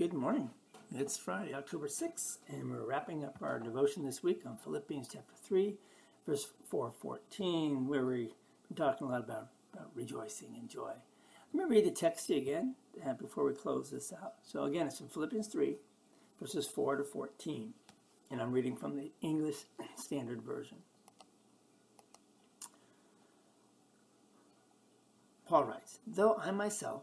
Good morning. It's Friday, October 6th, and we're wrapping up our devotion this week on Philippians chapter 3, verse 414, where we've been talking a lot about, about rejoicing and joy. Let me read the text to you again uh, before we close this out. So, again, it's from Philippians 3, verses 4 to 14, and I'm reading from the English Standard Version. Paul writes, Though I myself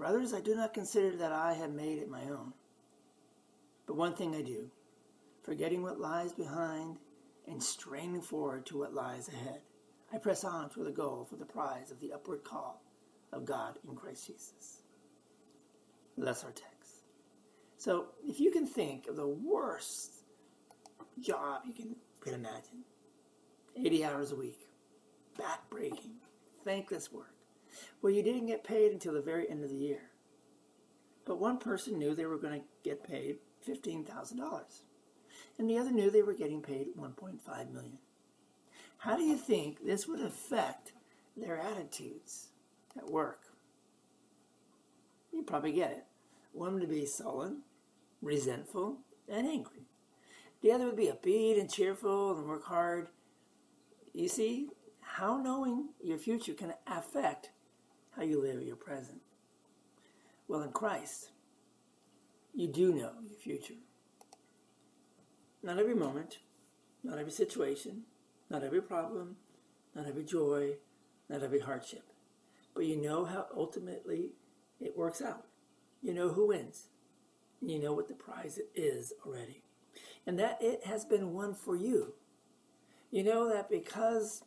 Brothers, I do not consider that I have made it my own. But one thing I do, forgetting what lies behind and straining forward to what lies ahead, I press on for the goal, for the prize of the upward call of God in Christ Jesus. That's our text. So if you can think of the worst job you can, can imagine, 80 hours a week, back-breaking, thankless work, well, you didn't get paid until the very end of the year. But one person knew they were going to get paid $15,000. And the other knew they were getting paid 1.5 million. How do you think this would affect their attitudes at work? You probably get it. One would be sullen, resentful, and angry. The other would be upbeat and cheerful and work hard. You see, how knowing your future can affect how you live your present. Well, in Christ, you do know your future. Not every moment, not every situation, not every problem, not every joy, not every hardship. But you know how ultimately it works out. You know who wins. You know what the prize is already. And that it has been won for you. You know that because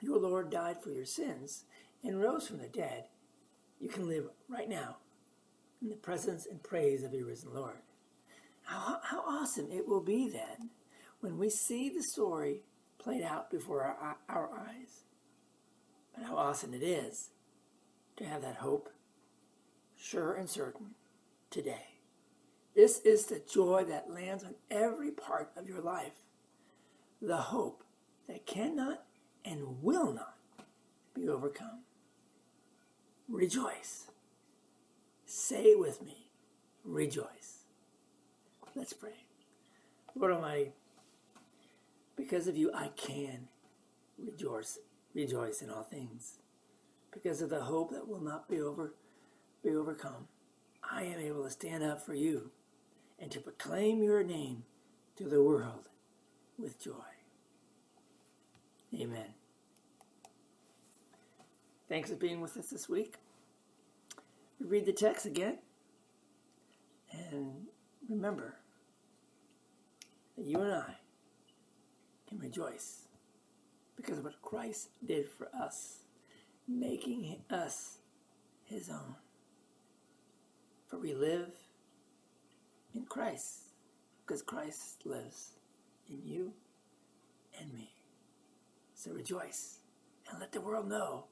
your Lord died for your sins and rose from the dead, you can live right now in the presence and praise of your risen Lord. How, how awesome it will be then when we see the story played out before our, our eyes. But how awesome it is to have that hope sure and certain today. This is the joy that lands on every part of your life. The hope that cannot and will not be overcome. Rejoice. Say with me. Rejoice. Let's pray. Lord Almighty, because of you, I can rejoice, rejoice in all things. Because of the hope that will not be over, be overcome, I am able to stand up for you and to proclaim your name to the world with joy. Amen. Thanks for being with us this week. Read the text again. And remember that you and I can rejoice because of what Christ did for us, making us his own. For we live in Christ because Christ lives in you and me. So rejoice and let the world know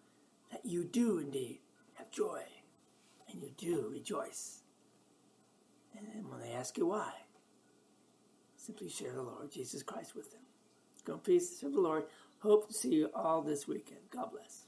that you do indeed have joy and you do rejoice And when they ask you why, simply share the Lord Jesus Christ with them. Go in peace, serve the Lord. Hope to see you all this weekend. God bless.